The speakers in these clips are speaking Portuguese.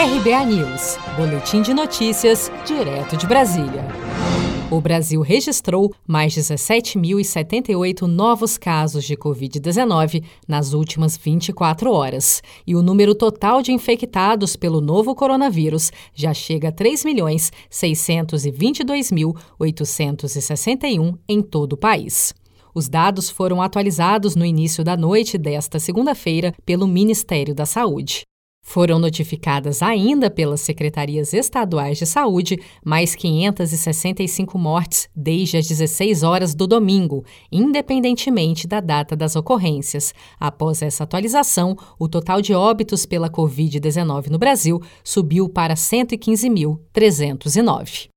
RBA News, Boletim de Notícias, direto de Brasília. O Brasil registrou mais 17.078 novos casos de Covid-19 nas últimas 24 horas. E o número total de infectados pelo novo coronavírus já chega a 3.622.861 em todo o país. Os dados foram atualizados no início da noite desta segunda-feira pelo Ministério da Saúde. Foram notificadas ainda pelas secretarias estaduais de saúde mais 565 mortes desde as 16 horas do domingo, independentemente da data das ocorrências. Após essa atualização, o total de óbitos pela Covid-19 no Brasil subiu para 115.309.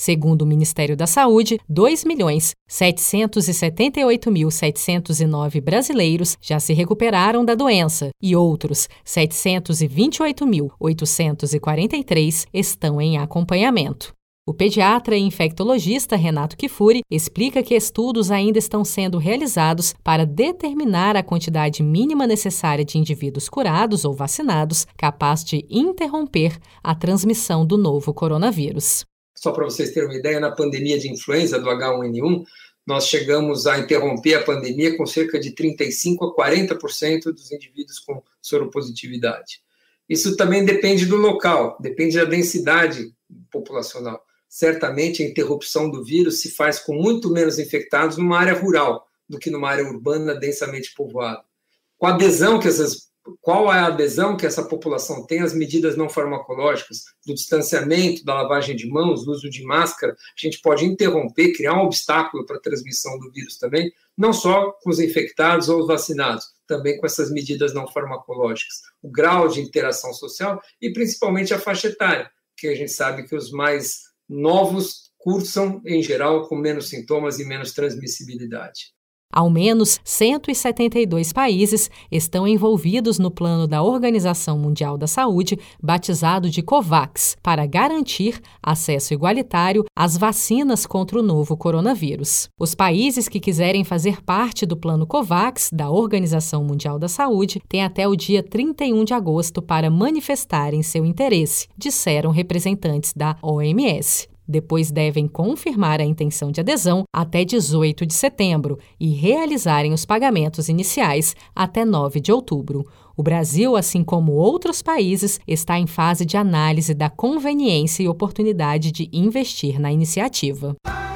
Segundo o Ministério da Saúde, 2.778.709 brasileiros já se recuperaram da doença e outros 728.843 estão em acompanhamento. O pediatra e infectologista Renato Kifuri explica que estudos ainda estão sendo realizados para determinar a quantidade mínima necessária de indivíduos curados ou vacinados capaz de interromper a transmissão do novo coronavírus. Só para vocês terem uma ideia, na pandemia de influenza do H1N1, nós chegamos a interromper a pandemia com cerca de 35% a 40% dos indivíduos com soropositividade. Isso também depende do local, depende da densidade populacional. Certamente a interrupção do vírus se faz com muito menos infectados numa área rural do que numa área urbana densamente povoada. Com a adesão que essas qual é a adesão que essa população tem às medidas não farmacológicas, do distanciamento, da lavagem de mãos, do uso de máscara, a gente pode interromper, criar um obstáculo para a transmissão do vírus também, não só com os infectados ou os vacinados, também com essas medidas não farmacológicas. O grau de interação social e principalmente a faixa etária, que a gente sabe que os mais novos cursam, em geral, com menos sintomas e menos transmissibilidade. Ao menos 172 países estão envolvidos no plano da Organização Mundial da Saúde, batizado de COVAX, para garantir acesso igualitário às vacinas contra o novo coronavírus. Os países que quiserem fazer parte do plano COVAX da Organização Mundial da Saúde têm até o dia 31 de agosto para manifestarem seu interesse, disseram representantes da OMS. Depois devem confirmar a intenção de adesão até 18 de setembro e realizarem os pagamentos iniciais até 9 de outubro. O Brasil, assim como outros países, está em fase de análise da conveniência e oportunidade de investir na iniciativa.